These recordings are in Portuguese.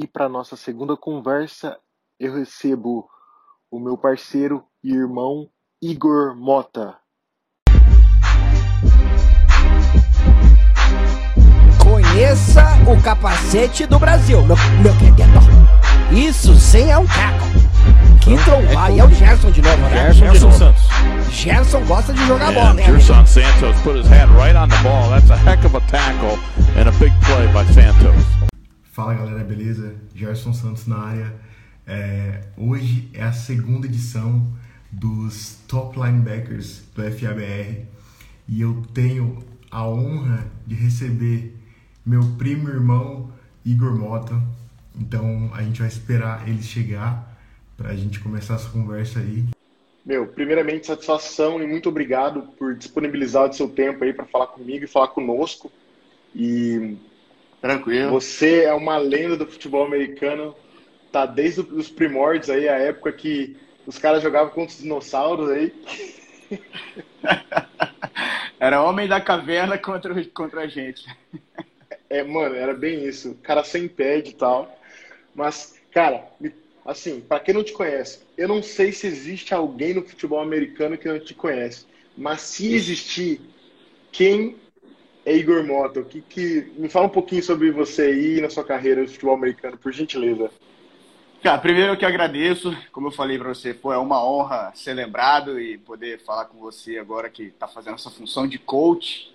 E para nossa segunda conversa, eu recebo o meu parceiro e irmão Igor Mota. Conheça o capacete do Brasil, meu, meu querido. Isso sim é um caco. Que trombar. E é o Gerson de novo, né? Gerson, novo. Santos. Gerson gosta de jogar And bola, né? Gerson Santos put his hand right on the ball. That's a heck of a tackle and a big play by Santos. Fala galera, beleza? Gerson Santos na área. É, hoje é a segunda edição dos Top Linebackers do FABR e eu tenho a honra de receber meu primo irmão Igor Mota. Então a gente vai esperar ele chegar para a gente começar essa conversa aí. Meu, primeiramente, satisfação e muito obrigado por disponibilizar o seu tempo aí para falar comigo e falar conosco. E Tranquilo. você é uma lenda do futebol americano, tá desde os primórdios aí, a época que os caras jogavam contra os dinossauros aí. Era homem da caverna contra, contra a gente. É, mano, era bem isso. Cara sem pad e tal. Mas, cara, assim, pra quem não te conhece, eu não sei se existe alguém no futebol americano que não te conhece. Mas se existir, quem é Igor Mota? O que que... Me fala um pouquinho sobre você aí na sua carreira no futebol americano, por gentileza. Cara, primeiro eu que agradeço, como eu falei pra você, pô, é uma honra ser lembrado e poder falar com você agora que tá fazendo essa função de coach.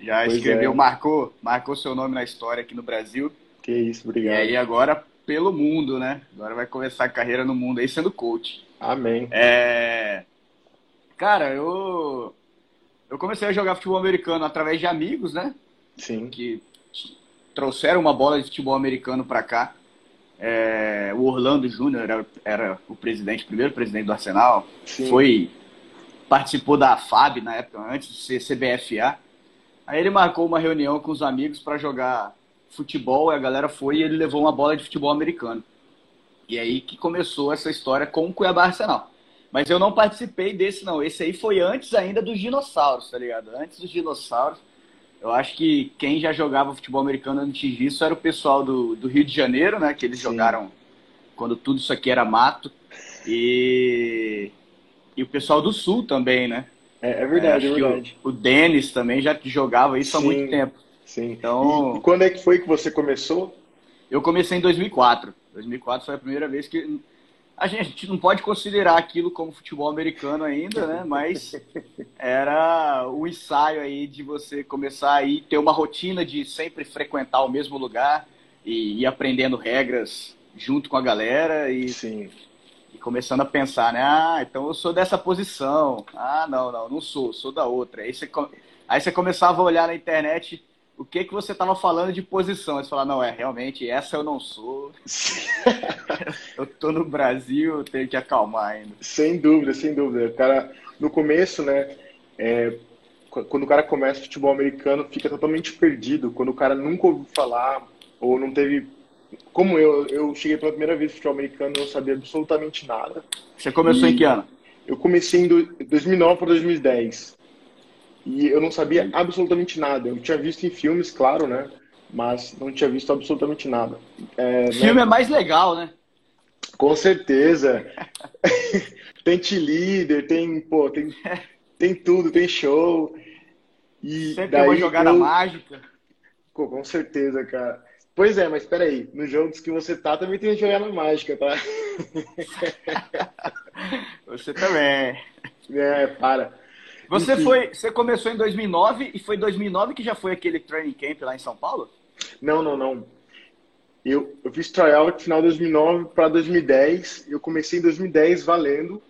Já Pois escreveu, é. marcou, marcou seu nome na história aqui no Brasil. Que isso, E obrigado. aí agora pelo mundo, né? Agora vai começar a carreira no mundo aí sendo coach. Amém. É... Cara, eu eu comecei a jogar futebol americano através de amigos, né? Sim. que trouxeram uma bola de futebol americano para cá. É, o Orlando Júnior era, era o presidente, o primeiro presidente do Arsenal. Sim. Foi participou da FAB na época, antes de ser CBFA. Aí ele marcou uma reunião com os amigos para jogar futebol, e a galera foi e ele levou uma bola de futebol americano. E aí que começou essa história com o Cuiabá Arsenal. Mas eu não participei desse, não. Esse aí foi antes ainda dos dinossauros, tá ligado? Antes dos dinossauros. Eu acho que quem já jogava futebol americano antes disso era o pessoal do, do Rio de Janeiro, né? Que eles Sim. jogaram quando tudo isso aqui era mato. E, e o pessoal do Sul também, né? É, é verdade, é que verdade. O, o Denis também já jogava isso há Sim. muito tempo. Sim. Então- e quando é que foi que você começou? Eu comecei em 2004. 2004 foi a primeira vez que a gente, não pode considerar aquilo como futebol americano ainda, né? Mas era o ensaio aí de você começar aí ter uma rotina de sempre frequentar o mesmo lugar e ir aprendendo regras junto com a galera e, e começando a pensar, né? Ah, então eu sou dessa posição. Ah, não, não, não sou, sou da outra. Aí você, aí você começava a olhar na internet o que que você estava falando de posição. Você falava, não, é, realmente, essa eu não sou. Eu tô no Brasil, tenho que acalmar ainda. Sem dúvida, sem dúvida. O cara, no começo, né, é, qu- quando o cara começa futebol americano, fica totalmente perdido. Quando o cara nunca ouviu falar, ou não teve. Como eu, eu cheguei pela primeira vez no futebol americano, não sabia absolutamente nada. Você começou E- em que ano? Eu comecei em do- 2009 para 2010. E eu não sabia absolutamente nada. Eu tinha visto em filmes, claro, né? Mas não tinha visto absolutamente nada. É, né? Filme é mais legal, né? Com certeza. tem líder, tem, pô, tem, tem tudo, tem show. E Sempre tem uma daí jogada eu- mágica. Pô, com certeza, cara. Pois é, mas peraí, nos jogos que você tá também tem jogada mágica, tá? Você também. É, para. Você foi, você começou em 2009 e foi 2009 que já foi aquele training camp lá em São Paulo? Não, não, não. Eu, eu fiz tryout no final de 2009 para 2010. Eu comecei em 2010 valendo.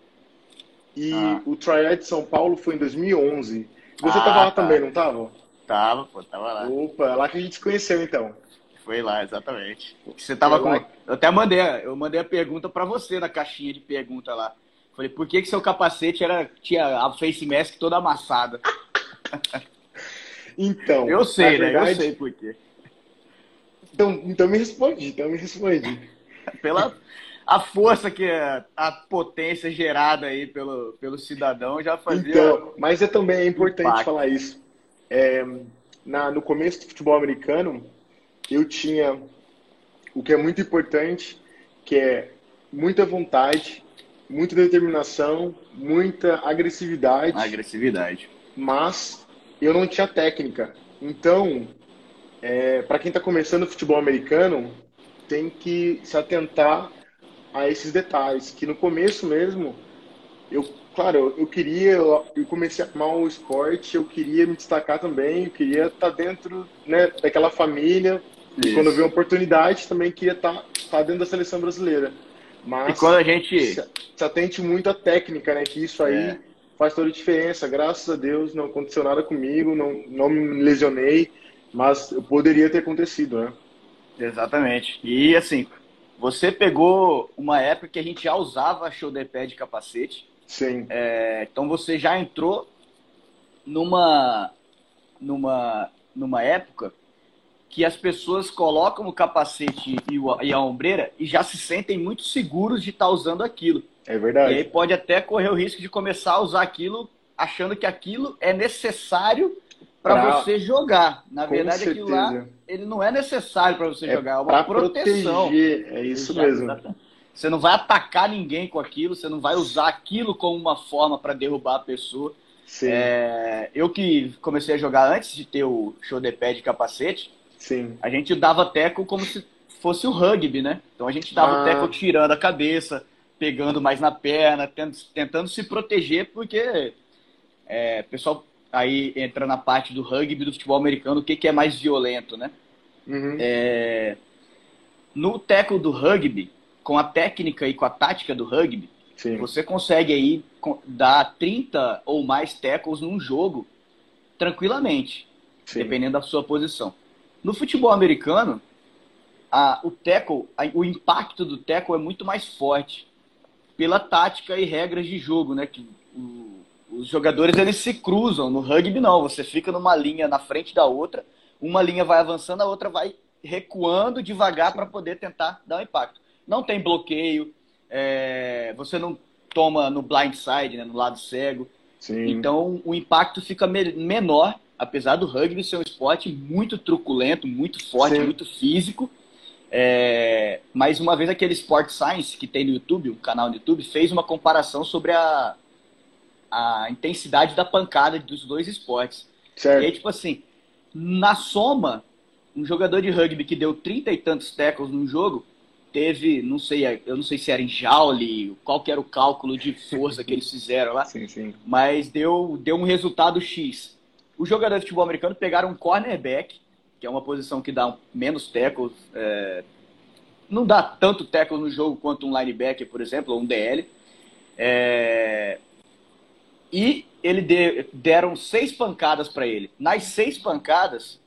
E Ah. o tryout de São Paulo foi em 2011. Você Ah, tava lá tá. também, não tava? Tava, pô, tava lá. Opa, é lá que a gente se conheceu então. Foi lá, exatamente. Você tava Foi com. lá. Eu até mandei, eu mandei a pergunta pra você na caixinha de pergunta lá. Falei, por que que seu capacete era tinha a face mask toda amassada? Então, Eu sei, né? verdade- Eu sei por quê. Então, então me responde, então me responde. Pela a força que a, a potência gerada aí pelo, pelo cidadão já fazia. Então, mas é também é importante Impacto. falar isso. É, na, no começo do futebol americano, eu tinha o que é muito importante, que é muita vontade, muita determinação, muita agressividade. Agressividade. Mas eu não tinha técnica. Então, é, para quem está começando o futebol americano, tem que se atentar a esses detalhes. Que no começo mesmo, eu, claro, eu queria, eu comecei a amar o esporte, eu queria me destacar também, eu queria estar tá dentro né, daquela família. Isso. E quando eu vi uma oportunidade, também queria estar tá, tá dentro da seleção brasileira. Mas e quando a gente se, se atente muito à técnica, né? Que isso aí é. faz toda a diferença. Graças a Deus não aconteceu nada comigo, não, não me lesionei, mas poderia ter acontecido, né? Exatamente. E assim, você pegou uma época que a gente já usava shoulder pad de capacete. Sim. É, então você já entrou numa numa numa época que as pessoas colocam o capacete e, a ombreira e já se sentem muito seguros de estar tá usando aquilo. É verdade. E aí pode até correr o risco de começar a usar aquilo achando que aquilo é necessário para você jogar. Na Com verdade, certeza. aquilo lá ele não é necessário para você é jogar, é uma proteção. Proteger. É isso mesmo. Você não vai atacar ninguém com aquilo, você não vai usar aquilo como uma forma para derrubar a pessoa. É, eu que comecei a jogar antes de ter o shoulder pad de capacete, Sim. A gente dava teco como se fosse o rugby, né? Então a gente dava ah. o teco tirando a cabeça, pegando mais na perna, tentando se proteger, porque é, pessoal aí entra na parte do rugby do futebol americano, o que, que é mais violento, né? Uhum. É, no teco do rugby, com a técnica e com a tática do rugby, Sim. você consegue aí dar 30 ou mais tackles num jogo tranquilamente, Sim. dependendo da sua posição. No futebol americano, a, o tackle, a, o impacto do tackle é muito mais forte pela tática e regras de jogo, né? Que o, os jogadores eles se cruzam. No rugby não, você fica numa linha na frente da outra, uma linha vai avançando, a outra vai recuando devagar para poder tentar dar um impacto. Não tem bloqueio, é, você não toma no blind side, né, no lado cego. Sim. Então o impacto fica me menor apesar do rugby ser um esporte muito truculento, muito forte, Sim. muito físico. É, mas uma vez aquele Sport Science que tem no YouTube, um canal no YouTube, fez uma comparação sobre a, a intensidade da pancada dos dois esportes. Certo. E aí, tipo assim, na soma, um jogador de rugby que deu trinta e tantos tackles num jogo, teve, não sei, eu não sei se era em joule, qual que era o cálculo de força que eles fizeram lá, sim, sim. mas deu, deu um resultado X. Os jogadores de futebol americano pegaram um cornerback, que é uma posição que dá menos tackles, é, não dá tanto tackle no jogo quanto um linebacker, por exemplo, ou um DL. É, e ele de, deram seis pancadas para ele. Nas seis pancadas,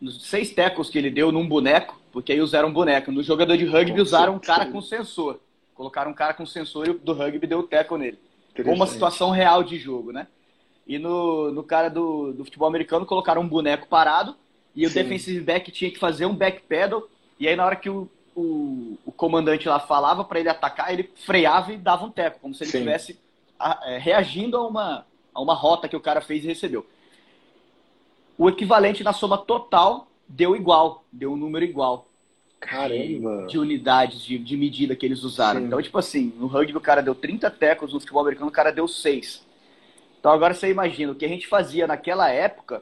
nos seis tackles que ele deu num boneco, porque aí usaram um boneco. No jogador de rugby com usaram um cara com sensor. Colocaram um cara com sensor e o do rugby deu o tackle nele. Uma situação real de jogo, né? E no, no cara do, do futebol americano colocaram um boneco parado e o defensive back tinha que fazer um back pedal. E aí na hora que o, o, o comandante lá falava para ele atacar, ele freava e dava um teco, como se ele estivesse é, reagindo a uma, a uma rota que o cara fez e recebeu. O equivalente na soma total deu igual, deu um número igual. Caramba! De, de unidades de, de medida que eles usaram. Sim. Então, tipo assim, no rugby o cara deu 30 tecos, no futebol americano o cara deu 6. Então agora você imagina, o que a gente fazia naquela época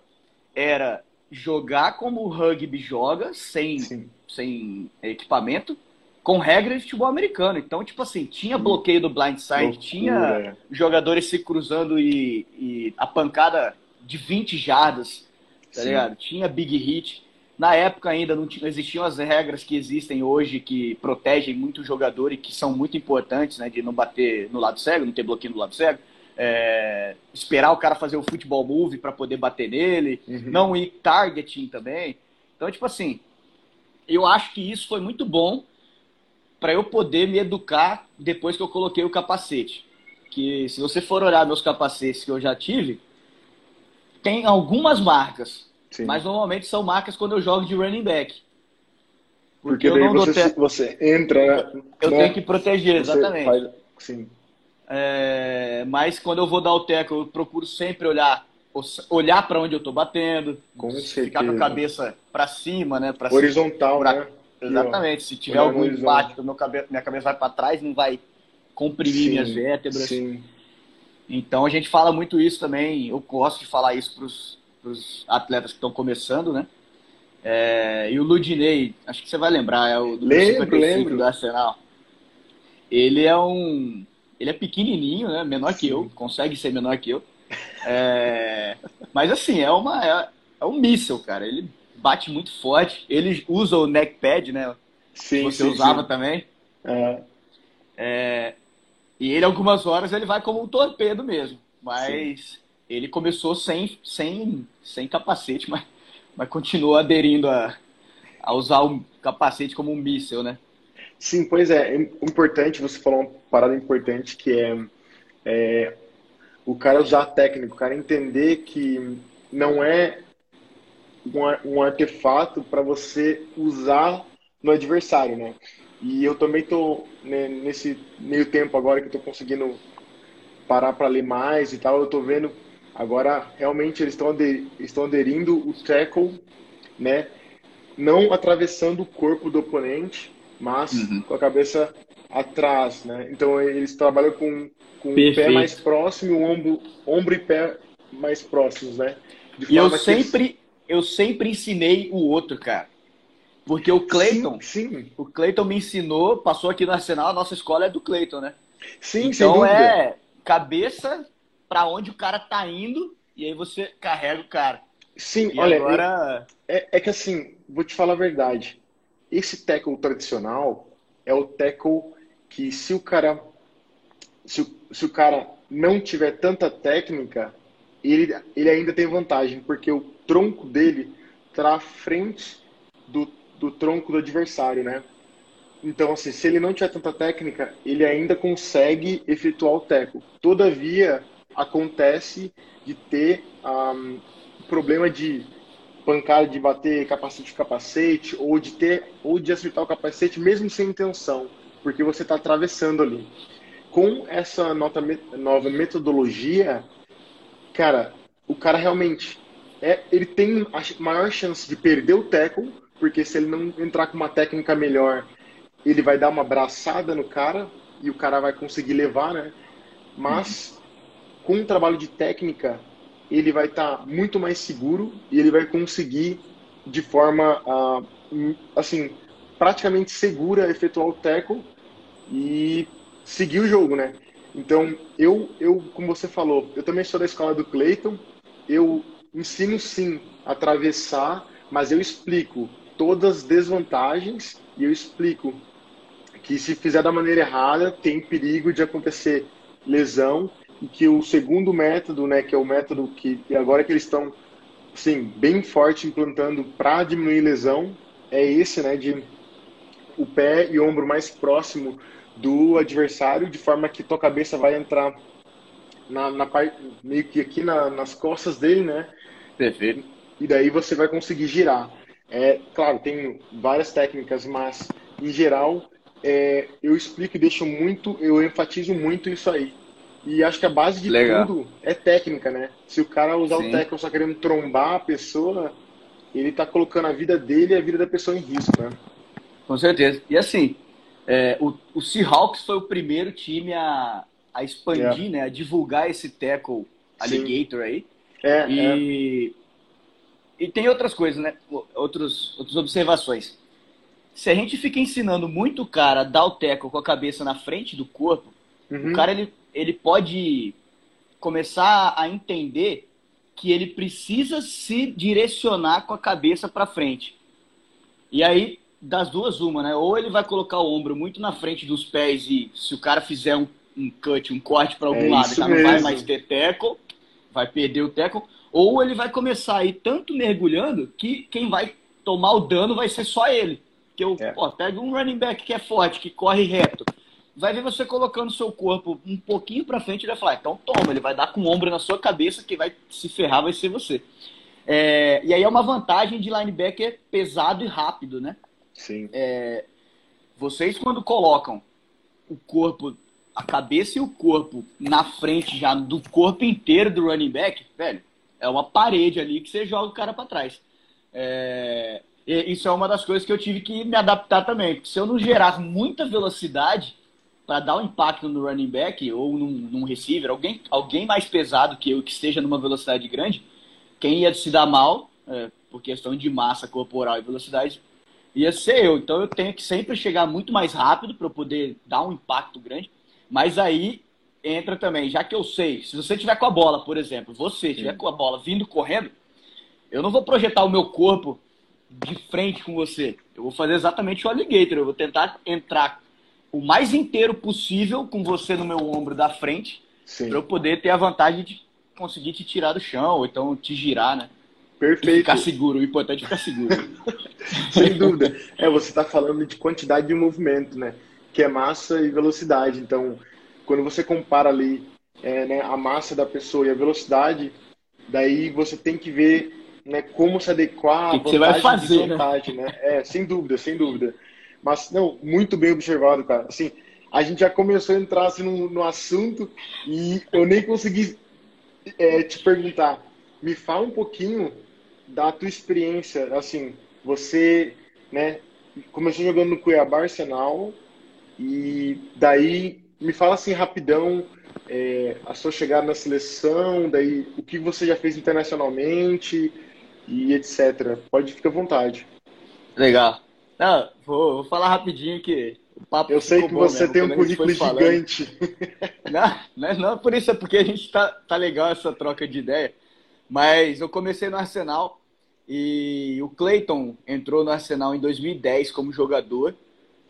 era jogar como o rugby joga, sem, sem equipamento, com regra de futebol americano. Então, tipo assim, tinha bloqueio do blindside, Loucura. tinha jogadores se cruzando e, e, a pancada de 20 jardas, tá Sim. ligado? Tinha big hit. Na época ainda não, tinha, existiam as regras que existem hoje que protegem muito o jogador e que são muito importantes, né? De não bater no lado cego, não ter bloqueio no lado cego é, esperar o cara fazer o futebol move para poder bater nele, uhum. não ir targeting também. Então, tipo assim, eu acho que isso foi muito bom para eu poder me educar depois que eu coloquei o capacete. Que se você for olhar meus capacetes que eu já tive, tem algumas marcas, Sim. mas normalmente são marcas quando eu jogo de running back. Porque, Porque daí você, te... você entra. Eu né? tenho que proteger, exatamente. Faz... Sim. É, mas quando eu vou dar o teco, eu procuro sempre olhar olhar para onde eu estou batendo, com ficar com a cabeça para cima, né? Pra Horizontal, pra, né? Exatamente. Se tiver algum impacto, meu cabe... minha cabeça vai para trás, não vai comprimir sim, minhas vértebras. Sim. Então a gente fala muito isso também. Eu gosto de falar isso para os atletas que estão começando, né? É, e o Ludinei, acho que você vai lembrar, é o do lembro, lembro. do Arsenal. Ele é um. Ele é pequenininho, né? Menor Sim. que eu, consegue ser menor que eu. É, mas assim, é, uma, é, é um míssil, cara. Ele bate muito forte. Ele usa o neck pad, né? Sim, Você sim, usava sim. também. É. é. E ele, algumas horas, ele vai como um torpedo mesmo. Mas ele começou sem, sem, sem capacete, mas mas continua aderindo a, a usar o capacete como um míssil, né? Sim, pois é. é. Importante, você falou uma parada importante que é, é o cara usar a técnica, o cara entender que não é um, artefato para você usar no adversário, né? E eu também tô né, nesse meio tempo agora que eu tô conseguindo parar para ler mais e tal, eu tô vendo Agora, realmente, eles estão, ader, estão aderindo o tackle, né? Não atravessando o corpo do oponente, mas uhum. com a cabeça atrás, né? Então, eles trabalham com, com o pé mais próximo, o ombro, ombro e pé mais próximos, né? e eu sempre, eles... eu sempre ensinei o outro, cara. Porque o sim. o Clayton me ensinou, passou aqui no Arsenal, a nossa escola é do Clayton, né? Sim, então é cabeça para onde o cara tá indo e aí você carrega o cara. Sim, e olha, agora... é, é que assim, vou te falar a verdade. Esse tackle tradicional é o tackle que se o cara se se o cara não tiver tanta técnica, ele, ele ainda tem vantagem, porque o tronco dele está à frente do, do tronco do adversário, né? Então, assim, se ele não tiver tanta técnica, ele ainda consegue efetuar o teco. Todavia, acontece de ter um, problema de pancada de bater capacete capacete ou de ter ou de acertar o capacete mesmo sem intenção, porque você está atravessando ali. Com essa nota, nova metodologia, cara, o cara realmente é, ele tem a maior chance de perder o tackle, porque se ele não entrar com uma técnica melhor, ele vai dar uma braçada no cara e o cara vai conseguir levar, né? Mas com um trabalho de técnica, ele vai estar tá muito mais seguro e ele vai conseguir, de forma, uh, assim, praticamente segura, efetuar o tackle e seguir o jogo, né? Então, eu, eu, como você falou, eu também sou da escola do Clayton, eu ensino sim a atravessar, mas eu explico todas as desvantagens e eu explico que se fizer da maneira errada, tem perigo de acontecer lesão e que o segundo método, né, que é o método que agora que eles estão, sim, bem forte implantando para diminuir lesão, é esse, né, de o pé e ombro mais próximo do adversário, de forma que tua cabeça vai entrar na, na parte, meio que aqui na, nas costas dele, né? Perfeito. E daí você vai conseguir girar. É, claro, tem várias técnicas, mas em geral é, eu explico e deixo muito, eu enfatizo muito isso aí. E acho que a base de Legal. tudo é técnica, né? Se o cara usar Sim. o técnico só querendo trombar a pessoa, ele tá colocando a vida dele e a vida da pessoa em risco, né? Com certeza. E assim, é, o, o Seahawks foi o primeiro time a, a expandir, é. né? A divulgar esse tackle alligator Sim. aí. É, e, é. e tem outras coisas, né? Outros, outras observações. Se a gente fica ensinando muito o cara a dar o tackle com a cabeça na frente do corpo, uhum. o cara ele ele pode começar a entender que ele precisa se direcionar com a cabeça para frente. E aí, das duas, uma, né? Ou ele vai colocar o ombro muito na frente dos pés e se o cara fizer um, um cut, um corte para algum é lado, já não vai mais ter teco, vai perder o teco. Ou ele vai começar a ir tanto mergulhando que quem vai tomar o dano vai ser só ele. Que eu, é. pô, pega um running back que é forte, que corre reto vai ver você colocando seu corpo um pouquinho para frente e vai falar, então toma, ele vai dar com o ombro na sua cabeça, que vai se ferrar vai ser você. É, e aí é uma vantagem de linebacker pesado e rápido, né? Sim. É, vocês quando colocam o corpo, a cabeça e o corpo na frente já do corpo inteiro do running back, velho, é uma parede ali que você joga o cara para trás. É, isso é uma das coisas que eu tive que me adaptar também. Porque se eu não gerasse muita velocidade para dar um impacto no running back ou num, num receiver, alguém, alguém mais pesado que eu que esteja numa velocidade grande, quem ia se dar mal, é, por questão de massa corporal e velocidade, ia ser eu. Então eu tenho que sempre chegar muito mais rápido para poder dar um impacto grande. Mas aí entra também, já que eu sei, se você tiver com a bola, por exemplo, você tiver com a bola vindo correndo, eu não vou projetar o meu corpo de frente com você. Eu vou fazer exatamente o alligator. Eu vou tentar entrar o mais inteiro possível com você no meu ombro da frente, para eu poder ter a vantagem de conseguir te tirar do chão, ou então te girar, né? Perfeito. E ficar seguro, o importante é ficar seguro. Sem dúvida. É, você está falando de quantidade de movimento, né? Que é massa e velocidade. Então, quando você compara ali é, né, a massa da pessoa e a velocidade, daí você tem que ver né, como se adequar à vantagem você vai fazer, né? né? É, sem dúvida, sem dúvida. Mas, não, muito bem observado, cara. Assim, a gente já começou a entrar assim, no, no assunto e eu nem consegui é, te perguntar. Me fala um pouquinho da tua experiência, assim, você, né, começou jogando no Cuiabá Arsenal e daí me fala assim rapidão é, a sua chegada na seleção, daí o que você já fez internacionalmente e etc. Pode ficar à vontade. Legal. Não, vou, vou falar rapidinho que o papo Eu sei que você mesmo, tem um currículo gigante. Não, não, é, não por isso, é porque a gente tá, tá legal essa troca de ideia. Mas eu comecei no Arsenal e o Clayton entrou no Arsenal em 2010 como jogador.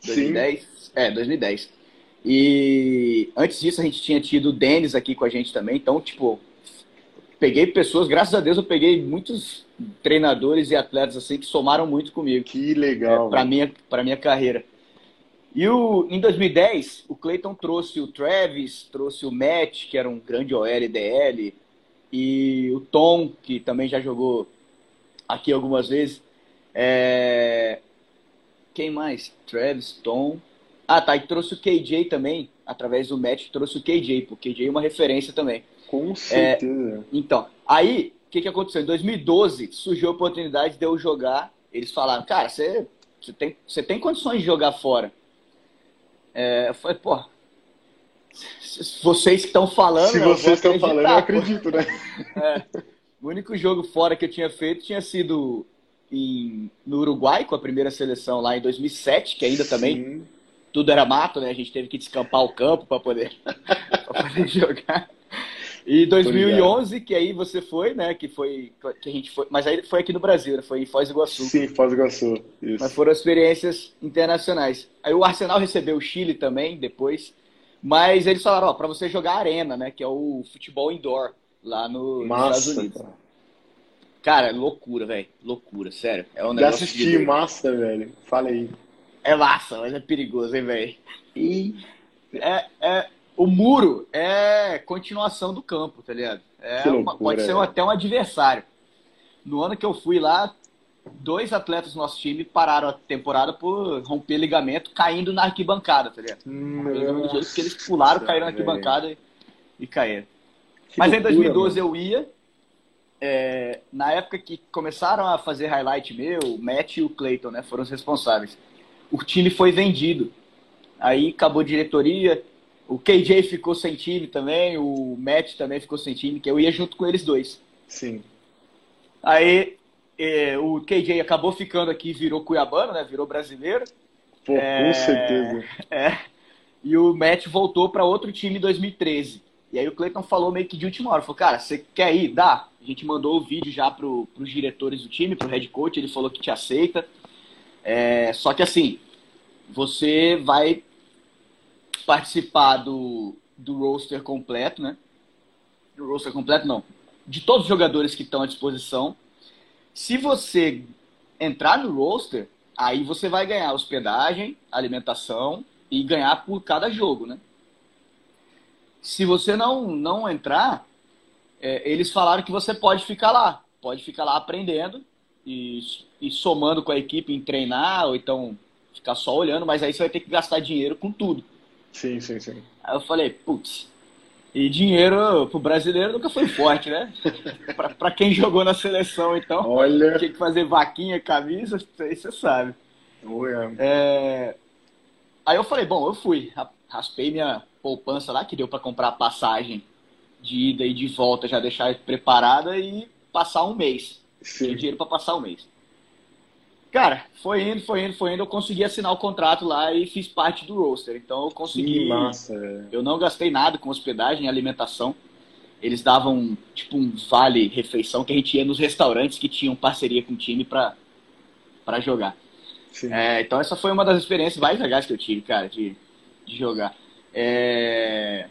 2010? Sim. É, 2010. E antes disso a gente tinha tido o Denis aqui com a gente também. Então, tipo, peguei pessoas, graças a Deus eu peguei muitos treinadores e atletas assim que somaram muito comigo. Que legal. É, para minha para minha carreira. E o, em 2010, o Clayton trouxe o Travis, trouxe o Matt, que era um grande OL e DL, e o Tom, que também já jogou aqui algumas vezes. É... Quem mais? Travis, Tom. Ah, tá. E trouxe o KJ também, através do match, trouxe o KJ, porque o KJ é uma referência também. Com certeza. É... Então, aí, o que, que aconteceu? Em 2012, surgiu a oportunidade de eu jogar. Eles falaram, cara, você, você, tem, você tem condições de jogar fora. É, eu falei, pô, vocês que estão falando. Se vocês estão falando, eu acredito, né? É. O único jogo fora que eu tinha feito tinha sido em, no Uruguai, com a primeira seleção lá em 2007, que ainda Sim. também tudo era mato, né? A gente teve que descampar o campo para poder, poder jogar. E 2011, que aí você foi, né? Que foi que a gente foi, mas aí foi aqui no Brasil, né? Foi em Foz do Iguaçu. Sim, Foz do Iguaçu. Isso. Mas foram experiências internacionais. Aí o Arsenal recebeu o Chile também depois, mas eles falaram, ó, para você jogar arena, né? Que é o futebol indoor lá no, Massa, nos Estados Unidos. Cara, cara loucura, velho. Loucura, sério. É um negócio. Já assisti, de... massa, velho. Fala aí. É massa, mas é perigoso, hein, velho? E é, é, o muro é continuação do campo, tá ligado? É loucura, uma, pode ser até um adversário. No ano que eu fui lá, dois atletas do nosso time pararam a temporada por romper ligamento caindo na arquibancada, tá ligado? Do jeito que eles pularam, caíram na arquibancada e, e caíram. Que Mas loucura, em 2012 mano. eu ia. É, na época que começaram a fazer highlight meu, o Matt e o Clayton, né, foram os responsáveis. O time foi vendido. Aí acabou a diretoria. O KJ ficou sem time também, o Matt também ficou sem time, que eu ia junto com eles dois. Sim. Aí é, o KJ acabou ficando aqui, virou cuiabano, né? Virou brasileiro. Pô, é, com certeza. É. E o Matt voltou para outro time em 2013. E aí o Cleiton falou meio que de última hora, falou, cara, você quer ir? Dá. A gente mandou o vídeo já pro, pros diretores do time, pro head coach, ele falou que te aceita. É, só que assim, você vai participar do, do roster completo, né? Do roster completo, não. De todos os jogadores que estão à disposição. Se você entrar no roster, aí você vai ganhar hospedagem, alimentação e ganhar por cada jogo, né? Se você não, não entrar, é, eles falaram que você pode ficar lá. Pode ficar lá aprendendo e, e somando com a equipe em treinar, ou então ficar só olhando, mas aí você vai ter que gastar dinheiro com tudo. Sim, sim, sim. Aí eu falei, putz, E dinheiro pro brasileiro nunca foi forte, né? pra, pra quem jogou na seleção, então, Olha. tinha que fazer vaquinha, camisa, isso aí você sabe. É, Aí eu falei, bom, eu fui, ra- raspei minha poupança lá, que deu pra comprar a passagem de ida e de volta, já deixar preparada e passar um mês. Tinha Sim. dinheiro pra passar um mês. Cara, foi indo, foi indo, foi indo. Eu consegui assinar o contrato lá e fiz parte do roster. Então eu consegui. Que massa. Eu não gastei nada com hospedagem e alimentação. Eles davam tipo um vale refeição que a gente ia nos restaurantes que tinham parceria com o time pra, pra jogar. É, então essa foi uma das experiências mais legais que eu tive, cara, de, de jogar. É,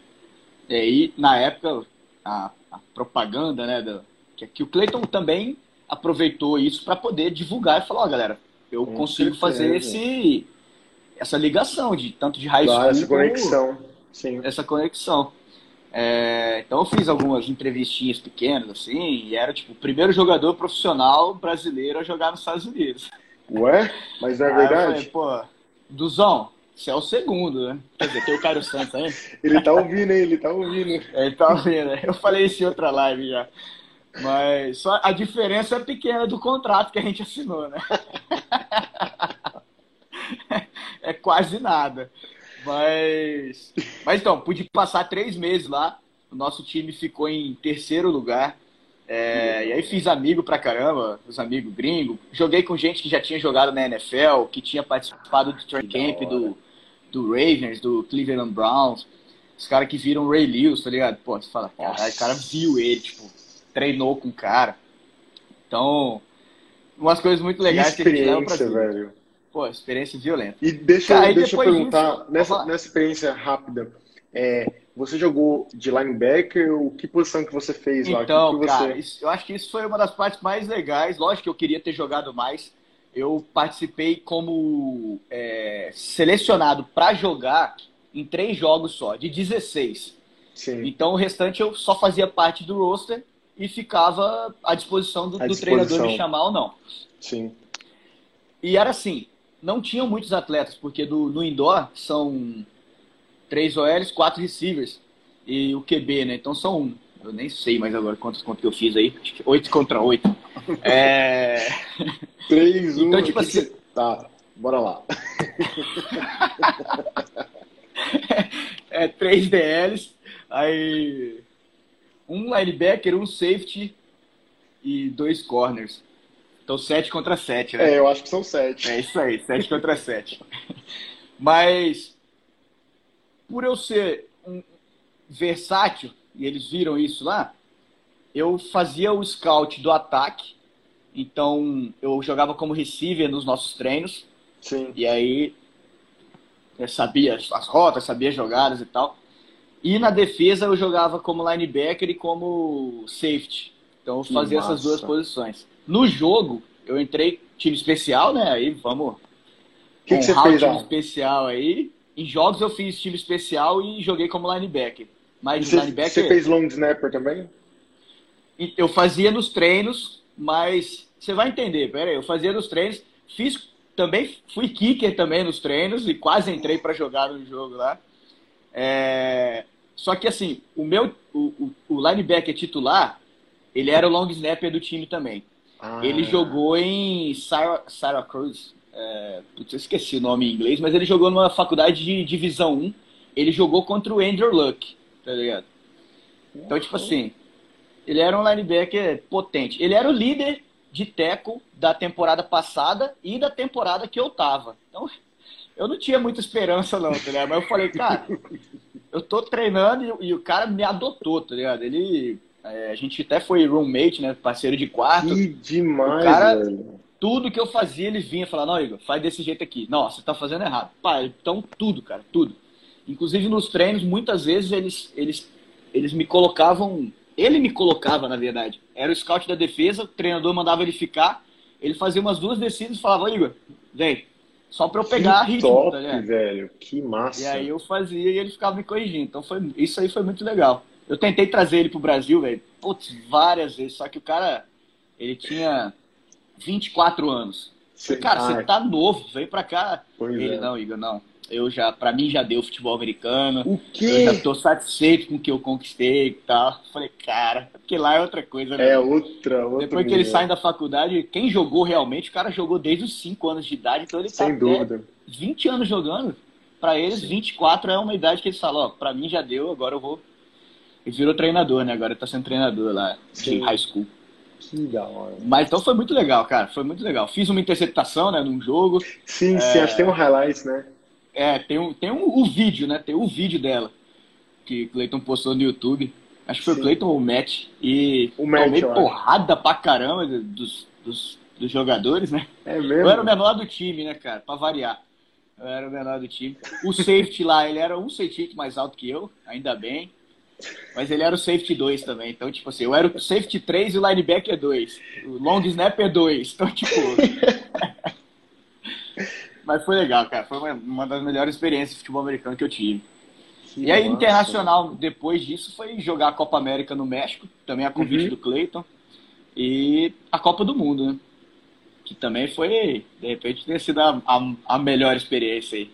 e aí, na época, a, a propaganda, né, do, que, que o Clayton também aproveitou isso para poder divulgar e falar, ó, galera, eu Com consigo certeza. fazer esse, essa ligação de tanto de high school Claro, essa conexão. Sim. essa conexão. É, então eu fiz algumas entrevistinhas pequenas, assim, e era tipo o primeiro jogador profissional brasileiro a jogar nos Estados Unidos. Ué? Mas não é verdade? falei, pô, Duzão, você é o segundo, né? Quer dizer, tem o Caio Santos aí. Ele tá ouvindo, hein? Ele tá ouvindo. Ele tá vendo, né? Eu falei isso em outra live já. Mas só a diferença é pequena do contrato que a gente assinou, né? É quase nada. Mas, mas então, pude passar três meses lá. O nosso time ficou em terceiro lugar. É, e aí fiz amigo pra caramba, os amigos gringos. Joguei com gente que já tinha jogado na NFL, que tinha participado do training camp do, do Ravens, do Cleveland Browns. Os caras que viram Ray Lewis, tá ligado? Pô, você fala, caralho, o cara viu ele, tipo, treinou com o cara. Então, umas coisas muito Que legais que a gente leva pra vida. velho. Pô, experiência violenta. E deixa, Cara, deixa eu perguntar, disso, nessa, nessa experiência rápida, é, você jogou de linebacker? O que posição que você fez lá? Então, que que você... cara, isso- eu acho que isso foi uma das partes mais legais. Lógico que eu queria ter jogado mais. Eu participei como é, selecionado para jogar em três jogos só, de 16. Sim. Então o restante eu só fazia parte do roster e ficava à disposição do, À do treinador disposição. me chamar ou não. Sim. E era assim, não tinham muitos atletas, porque do, no indoor são três OLs, quatro receivers e o QB, né? Então são, um. Eu nem sei mais agora quantos contos que eu fiz aí, oito contra oito. É... 3, 1. Então, tipo assim- Tá, bora lá. é, três DLs, aí um linebacker, um safety e dois corners. Então sete contra sete, né? É, eu acho que são 7. É isso aí, 7 contra 7. Mas, por eu ser um versátil, e eles viram isso lá, eu fazia o scout do ataque. Então, eu jogava como receiver nos nossos treinos. Sim. E aí, eu sabia as rotas, sabia as jogadas e tal. E na defesa, eu jogava como linebacker e como safety. Então, eu fazia essas duas posições. No jogo, eu entrei time especial, né? Aí vamos O que, que você fez time especial aí. Em jogos eu fiz time especial e joguei como linebacker. Mas Você, linebacker você fez long snapper também? eu fazia nos treinos, mas você vai entender, pera aí, eu fazia nos treinos, fiz também, fui kicker também nos treinos e quase entrei para jogar no jogo lá. É, Só que assim, o meu, o, o, linebacker titular, ele era o long snapper do time também. Ah, Ele jogou em Syra- Syracuse. É, putz, eu esqueci o nome em inglês, mas ele jogou numa faculdade de Divisão 1. Ele jogou contra o Andrew Luck, tá ligado? Então, tipo assim, ele era um linebacker potente. Ele era o líder de teco da temporada passada e da temporada que eu tava. Então, eu não tinha muita esperança, não, tá ligado? Mas eu falei, cara, eu tô treinando e, e o cara me adotou, tá ligado? Ele. é, a gente até foi roommate, né? Parceiro de quarto Que demais, O cara- velho. tudo que eu fazia, ele vinha falar, não, Igor, faz desse jeito aqui. Não, você tá fazendo errado. Pá, então tudo, cara, tudo. Inclusive nos treinos, muitas vezes eles, eles, eles me colocavam. Ele me colocava, na verdade. Era o scout da defesa, o treinador mandava ele ficar. Ele fazia umas duas descidas e falava, Igor, vem, só pra eu pegar que ritmo, top, tá velho. Que massa. E aí eu fazia e ele ficava me corrigindo. Então foi, isso aí foi muito legal. Eu tentei trazer ele pro Brasil, velho. Putz, várias vezes. Só que o cara, ele tinha 24 anos. Cara, você tá novo, vem pra cá. Pois Ele, é. não, Igor, não. Eu já, pra mim já deu futebol americano. O quê? Eu já tô satisfeito com o que eu conquistei e tal. Falei, cara, porque lá é outra coisa, né? É outra, outra. Depois que eles saem da faculdade, quem jogou realmente, o cara jogou desde os 5 anos de idade, então ele Sem tá dúvida. 20 anos jogando. Pra eles, Sim. 24 é uma idade que eles falam, ó, pra mim já deu, agora eu vou. Ele virou treinador, né? Agora ele tá sendo treinador lá Sim. de high school. Que da hora. Mas então foi muito legal, cara. Foi muito legal. Fiz uma interceptação, né, num jogo. Sim, sim, acho que tem um highlights, né? É, tem, um, tem um, o vídeo, né? Tem o vídeo dela. Que o Cleiton postou no YouTube. Acho que foi Sim. o Cleiton ou o Matt. E O Matt, tomei porrada pra caramba dos, dos, dos jogadores, né? É mesmo? Eu era o menor do time, né, cara? Pra variar. Eu era o menor do time. O safety lá, ele era um centímetro mais alto que eu, ainda bem. Mas ele era o safety 2 também. Então, tipo assim, eu era o safety 3 e o linebacker 2. O long snapper 2. Então, tipo. Mas foi legal, cara. Foi uma, uma das melhores experiências de futebol americano que eu tive. Que E aí, internacional, depois disso, foi jogar a Copa América no México, também a convite Uhum. do Cleiton. E a Copa do Mundo, né? Que também foi, de repente, ter sido a, a, a melhor experiência aí.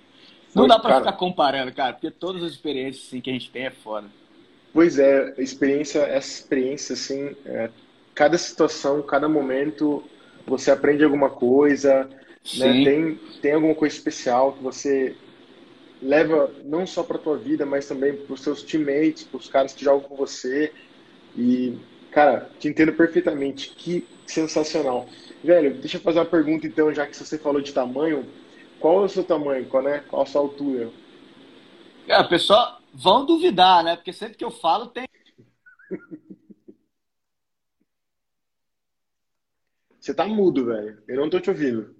Não dá pra cara. ficar comparando, cara, porque todas as experiências assim, que a gente tem é foda. Pois é, experiência, essa experiência, assim, é, cada situação, cada momento, você aprende alguma coisa, né? Tem, tem alguma coisa especial que você leva não só para tua vida, mas também para os seus teammates, para os caras que jogam com você. E, cara, te entendo perfeitamente. Que sensacional. Velho, deixa eu fazer uma pergunta então, já que você falou de tamanho. Qual é o seu tamanho? Qual, né? Qual a sua altura? É, o pessoal vão duvidar, né? Porque sempre que eu falo tem. Você tá mudo, velho. Eu não tô te ouvindo.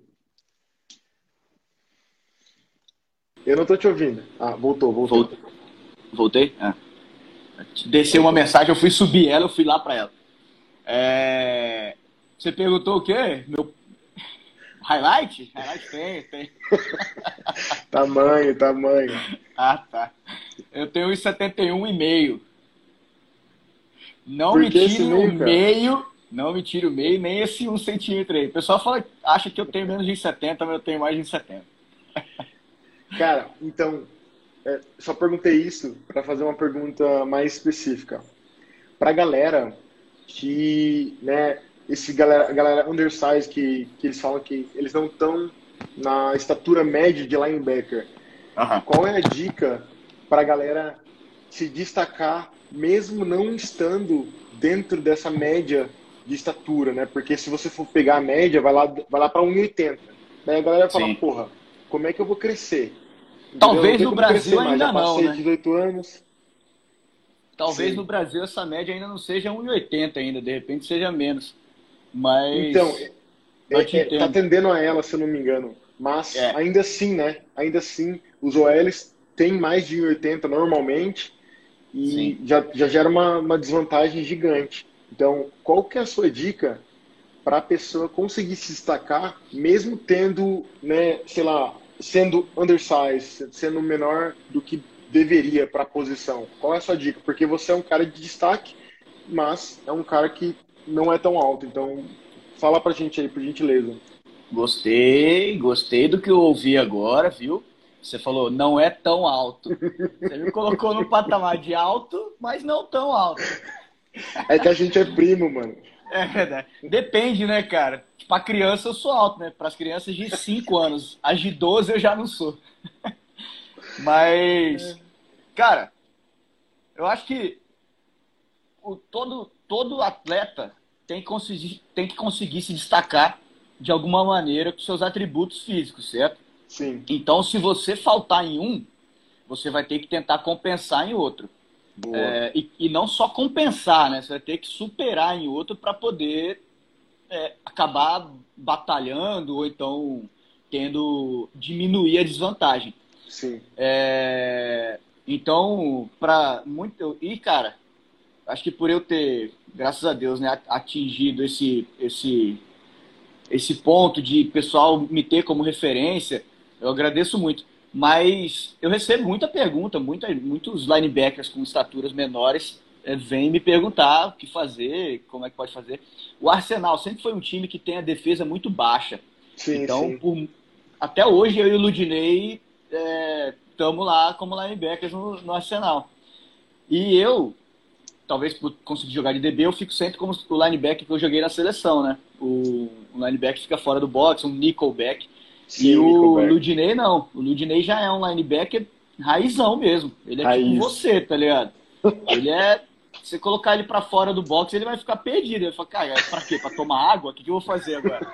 Eu não tô te ouvindo. Ah, voltou, voltou. Voltei. Voltei? É. Desceu uma mensagem, eu fui subir ela, eu fui lá pra ela. É, Você perguntou o quê? Meu highlight? Highlight tem, tem. Tamanho, tamanho. Ah, tá. Eu tenho 1,71 e meio. Não Por me tire meio, o meio, não me tire o meio, nem esse 1 centímetro aí. O pessoal fala, acha que eu tenho menos de 1,70, mas eu tenho mais de 1,70. Cara, então, é, só perguntei isso para fazer uma pergunta mais específica. Pra galera que, né, esse galera, galera undersize que, que eles falam que eles não estão na estatura média de linebacker. Qual é a dica para a galera se destacar, mesmo não estando dentro dessa média de estatura, né? Porque se você for pegar a média, vai lá, vai lá para 1,80. Daí a galera fala, Sim. porra, como é que eu vou crescer? Talvez no Brasil crescer ainda não, né? 18 anos. Talvez Sim. no Brasil essa média ainda não seja 1,80 ainda, de repente seja menos. Mas. Então, é, é, tá tendendo a ela, se eu não me engano. Mas É. ainda assim, né? Ainda assim, os OLs têm mais de 1,80 normalmente e Sim. já, já gera uma, uma desvantagem gigante. Então, qual que é a sua dica para a pessoa conseguir se destacar, mesmo tendo, né, sei lá, sendo undersized, sendo menor do que deveria para a posição? Qual é a sua dica? Porque você é um cara de destaque, mas é um cara que não é tão alto. Então, fala pra gente aí, por gentileza. Gostei, gostei do que eu ouvi agora, viu? Você falou, não é tão alto. Você me colocou no patamar de alto, mas não tão alto. É que a gente é primo, mano. É verdade. Depende, né, cara? Pra criança eu sou alto, né? Para as crianças de 5 anos. As de 12 eu já não sou. Mas, cara, eu acho que o, todo, todo atleta tem que, conseguir, tem que conseguir se destacar de alguma maneira com seus atributos físicos, certo? Sim. Então, se você faltar em um, você vai ter que tentar compensar em outro. É, e, e não só compensar, né? Você vai ter que superar em outro para poder é, acabar batalhando ou então tendo diminuir a desvantagem. Sim. É, então, para muito e cara, acho que por eu ter, graças a Deus, né, atingido esse esse esse ponto de pessoal me ter como referência, eu agradeço muito. Mas eu recebo muita pergunta, muita, muitos linebackers com estaturas menores é, vêm me perguntar o que fazer, como é que pode fazer. O Arsenal sempre foi um time que tem a defesa muito baixa. Sim, então, sim. Por, até hoje eu e o Ludinei estamos é, lá como linebackers no, no Arsenal. E eu, talvez por conseguir jogar de DB, eu fico sempre como o linebacker que eu joguei na seleção, né? O, o linebacker fica fora do box, um nickelback. Sim, e o Ludinei não. O Ludinei já é um linebacker raizão mesmo. Ele é tipo Raiz. tipo você, tá ligado? Ele é. Você colocar ele para fora do box, ele vai ficar perdido. Ele fala, cara, pra quê? Pra tomar água? O que, que eu vou fazer agora?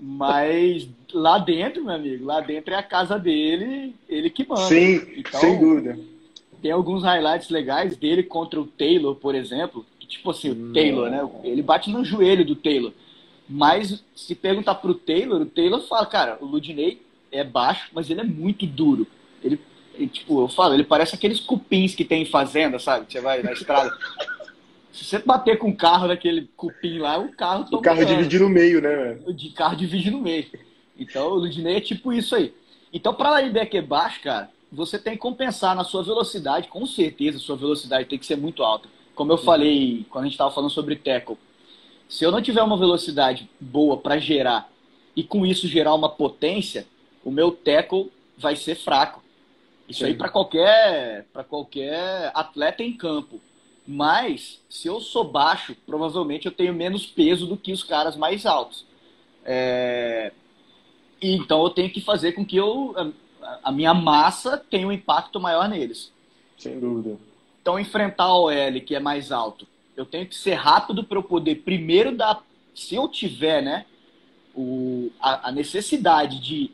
Mas lá dentro, meu amigo, lá dentro é a casa dele, ele que manda. Sim, então, sem dúvida. Tem alguns highlights legais dele contra o Taylor, por exemplo. Que, tipo assim, o Taylor, né? Ele bate no joelho do Taylor. Mas se perguntar pro Taylor, o Taylor fala, cara, o Ludinei é baixo, mas ele é muito duro. Ele, ele, tipo, eu falo, ele parece aqueles cupins que tem em fazenda, sabe? Você vai na estrada. Se você bater com o carro daquele cupim lá, o carro O carro divide no meio, né, O de carro divide no meio. Então o Ludinei é tipo isso aí. Então, para linebacker baixo, cara, você tem que compensar na sua velocidade, com certeza, sua velocidade tem que ser muito alta. Como eu falei quando a gente estava falando sobre tackle. Se eu não tiver uma velocidade boa para gerar e com isso gerar uma potência, o meu tackle vai ser fraco. Isso Sim. aí para qualquer para qualquer atleta em campo. Mas se eu sou baixo, provavelmente eu tenho menos peso do que os caras mais altos. É... Então eu tenho que fazer com que eu a minha massa tenha um impacto maior neles. Sem dúvida. Então enfrentar o OL que é mais alto eu tenho que ser rápido para eu poder primeiro dar, se eu tiver, né, o, a, a, necessidade de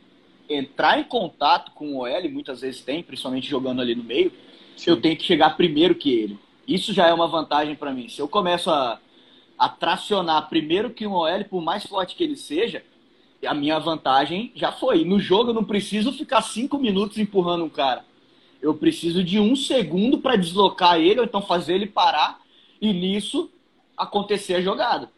entrar em contato com o OL, muitas vezes tem, principalmente jogando ali no meio, Sim. eu tenho que chegar primeiro que ele. Isso já é uma vantagem para mim. Se eu começo a, a tracionar primeiro que um OL, por mais forte que ele seja, a minha vantagem já foi. No jogo eu não preciso ficar cinco minutos empurrando um cara. Eu preciso de um segundo para deslocar ele, ou então fazer ele parar e nisso acontecer a jogada.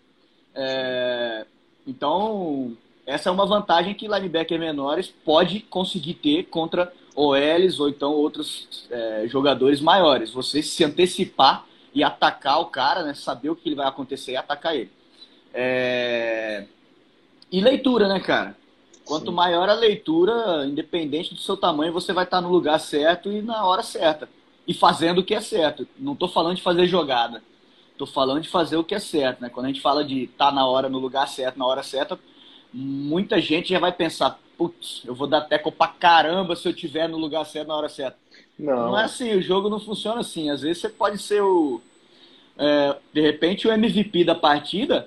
É, então, essa é uma vantagem que linebacker menores pode conseguir ter contra OLs ou então outros é, jogadores maiores. Você se antecipar e atacar o cara, né, saber o que vai acontecer e atacar ele. É... E leitura, né, cara? Quanto Sim. maior a leitura, independente do seu tamanho, você vai estar no lugar certo e na hora certa. E fazendo o que é certo. Não estou falando de fazer jogada. Tô falando de fazer o que é certo, né? Quando a gente fala de estar tá na hora, no lugar certo, na hora certa, muita gente já vai pensar, putz, eu vou dar teco pra caramba se eu tiver no lugar certo, na hora certa. Não. Não é assim, o jogo não funciona assim. Às vezes você pode ser o. É, de repente o MVP da partida,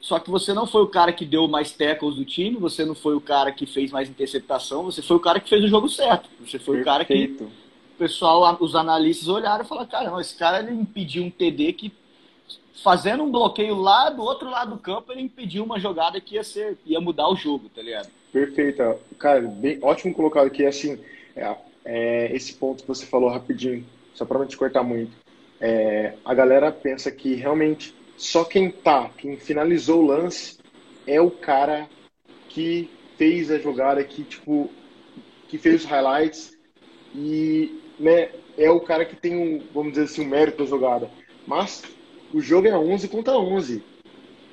só que você não foi o cara que deu mais tackles do time, você não foi o cara que fez mais interceptação, você foi o cara que fez o jogo certo. Você foi Perfeito. o cara que pessoal, os analistas olharam e falaram, cara, esse cara ele impediu um TD que fazendo um bloqueio lá do outro lado do campo, ele impediu uma jogada que ia ser, ia mudar o jogo, tá ligado? Perfeito. Cara, bem, ótimo colocado aqui, assim, é, é, esse ponto que você falou rapidinho, só para não te cortar muito. É, a galera pensa que realmente só quem tá, quem finalizou o lance é o cara que fez a jogada, que tipo, que fez os highlights e né, é o cara que tem um, vamos dizer assim, um mérito da jogada. Mas o jogo é 11 contra 11.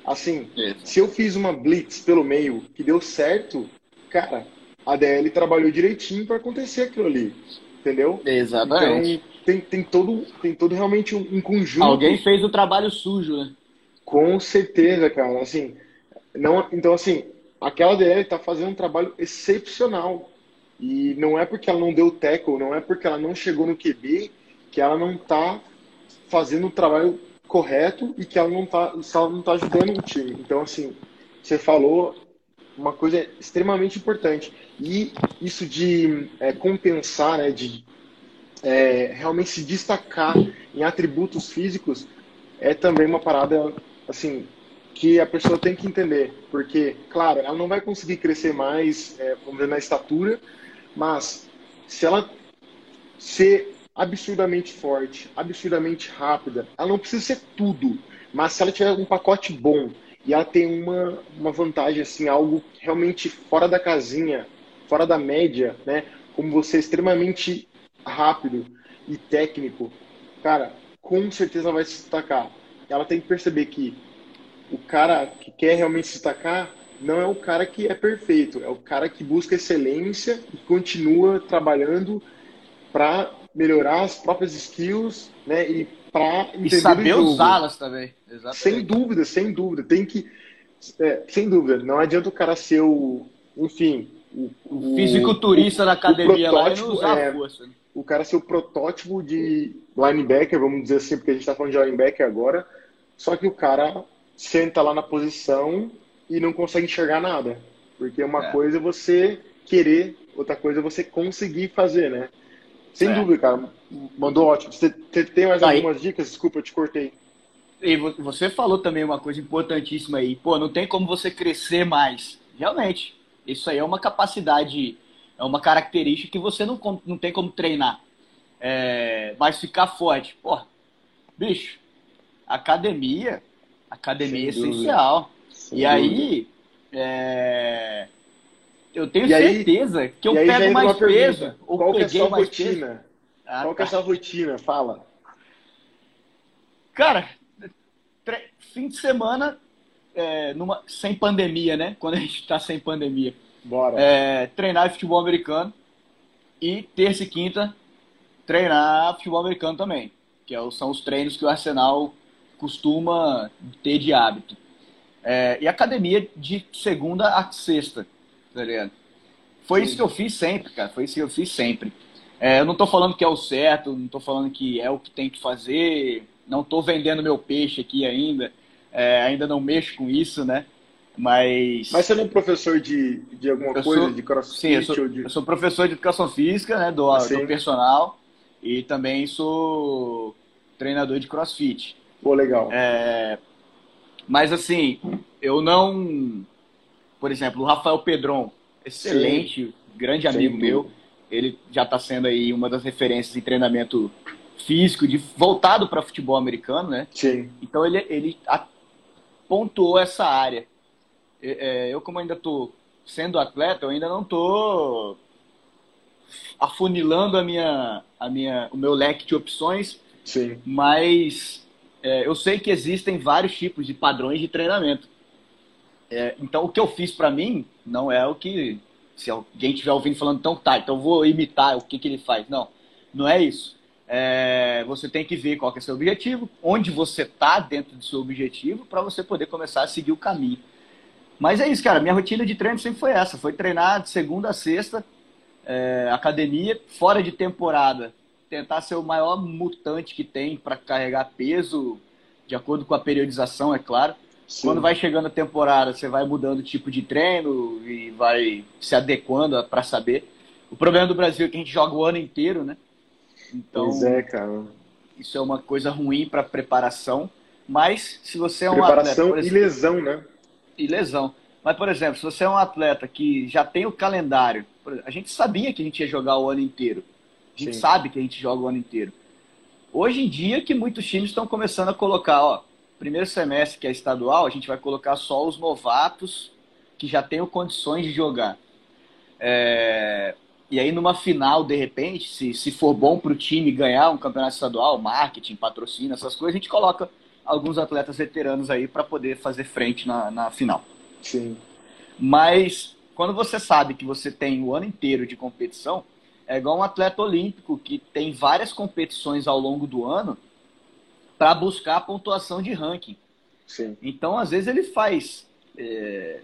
Assim, se eu fiz uma blitz pelo meio que deu certo, cara, a DL trabalhou direitinho para acontecer aquilo ali. Entendeu? Exatamente. Então, tem, tem, todo, tem todo realmente um, um conjunto. Alguém fez o trabalho sujo, né? Com certeza, cara. Assim, não, então, assim, aquela DL tá fazendo um trabalho excepcional. E não é porque ela não deu tackle, não é porque ela não chegou no QB que ela não está fazendo o trabalho correto e que ela não está não tá ajudando o time. Então, assim, você falou uma coisa extremamente importante. E isso de é, compensar, né, de é, realmente se destacar em atributos físicos, é também uma parada, assim, que a pessoa tem que entender. Porque, claro, ela não vai conseguir crescer mais, é, vamos dizer, na estatura, mas se ela ser absurdamente forte, absurdamente rápida, ela não precisa ser tudo. Mas se ela tiver um pacote bom e ela tem uma, uma vantagem, assim, algo realmente fora da casinha, fora da média, né? Como você é extremamente rápido e técnico, cara, com certeza ela vai se destacar. Ela tem que perceber que o cara que quer realmente se destacar, não é o cara que é perfeito, é o cara que busca excelência e continua trabalhando para melhorar as próprias skills, né? E para e saber usá-las também. Exatamente. Sem dúvida, sem dúvida. Tem que, é, sem dúvida, não adianta o cara ser o, enfim, o, o fisiculturista da academia lá não usar é, força. Né? O cara ser o protótipo de linebacker, vamos dizer assim, porque a gente está falando de linebacker agora, só que o cara senta lá na posição e não consegue enxergar nada. Porque uma é. coisa é você querer, outra coisa é você conseguir fazer, né? Sem é. dúvida, cara. Mandou ótimo. Você, você tem mais aí. algumas dicas? Desculpa, eu te cortei. E você falou também uma coisa importantíssima aí. Pô, não tem como você crescer mais. Realmente. Isso aí é uma capacidade, é uma característica que você não, não tem como treinar. É, mas ficar forte. Pô, bicho, academia, academia Sem é essencial. E aí, é... eu tenho e certeza aí, que eu pego mais peso. Ou Qual é a sua rotina? Ah, Qual que é a tá. sua rotina? Fala. Cara, fim de semana, é, numa, sem pandemia, né? Quando a gente tá sem pandemia. Bora. É, treinar futebol americano. E terça e quinta, treinar futebol americano também. Que é são os treinos que o Arsenal costuma ter de hábito. É, e academia de segunda a sexta, tá ligado? Foi Sim. isso que eu fiz sempre, cara. Foi isso que eu fiz sempre. É, eu não tô falando que é o certo, não tô falando que é o que tem que fazer, não tô vendendo meu peixe aqui ainda, é, ainda não mexo com isso, né? Mas. Mas você não é professor de, de alguma eu coisa, sou, de crossfit? Sim, eu sou, de... eu sou, professor de educação física, né? Do, do personal. E também sou treinador de crossfit. Pô, legal. É, mas assim, eu não. Por exemplo, o Rafael Pedron, excelente, Sim. grande amigo Sim. meu. Ele já está sendo aí uma das referências em treinamento físico, de, voltado para futebol americano, né? Sim. Então ele, ele pontuou essa área. É, eu, como ainda estou sendo atleta, eu ainda não estou afunilando a minha, a minha, o meu leque de opções. Sim. Mas é, eu sei que existem vários tipos de padrões de treinamento. É, então, o que eu fiz para mim não é o que. Se alguém estiver ouvindo falando, então tá, então eu vou imitar o que, que ele faz. Não, não é isso. É, você tem que ver qual que é seu objetivo, onde você está dentro do seu objetivo, para você poder começar a seguir o caminho. Mas é isso, cara. Minha rotina de treino sempre foi essa: foi treinar de segunda a sexta, é, academia, fora de temporada tentar ser o maior mutante que tem para carregar peso, de acordo com a periodização, é claro. Sim. Quando vai chegando a temporada, você vai mudando o tipo de treino e vai se adequando para saber. O problema do Brasil é que a gente joga o ano inteiro, né? Então, pois é, cara. Isso é uma coisa ruim para preparação. Mas se você é um preparação atleta. Preparação e lesão, né? E lesão. Mas, por exemplo, se você é um atleta que já tem o calendário, a gente sabia que a gente ia jogar o ano inteiro. A gente Sim. sabe que a gente joga o ano inteiro. Hoje em dia que muitos times estão começando a colocar, ó, primeiro semestre que é estadual, a gente vai colocar só os novatos que já tenham condições de jogar. É... E aí numa final, de repente, se, se for bom para o time ganhar um campeonato estadual, marketing, patrocínio, essas coisas, a gente coloca alguns atletas veteranos aí para poder fazer frente na, na final. Sim. Mas quando você sabe que você tem o ano inteiro de competição, é igual um atleta olímpico que tem várias competições ao longo do ano para buscar a pontuação de ranking. Sim. Então, às vezes, ele faz. É...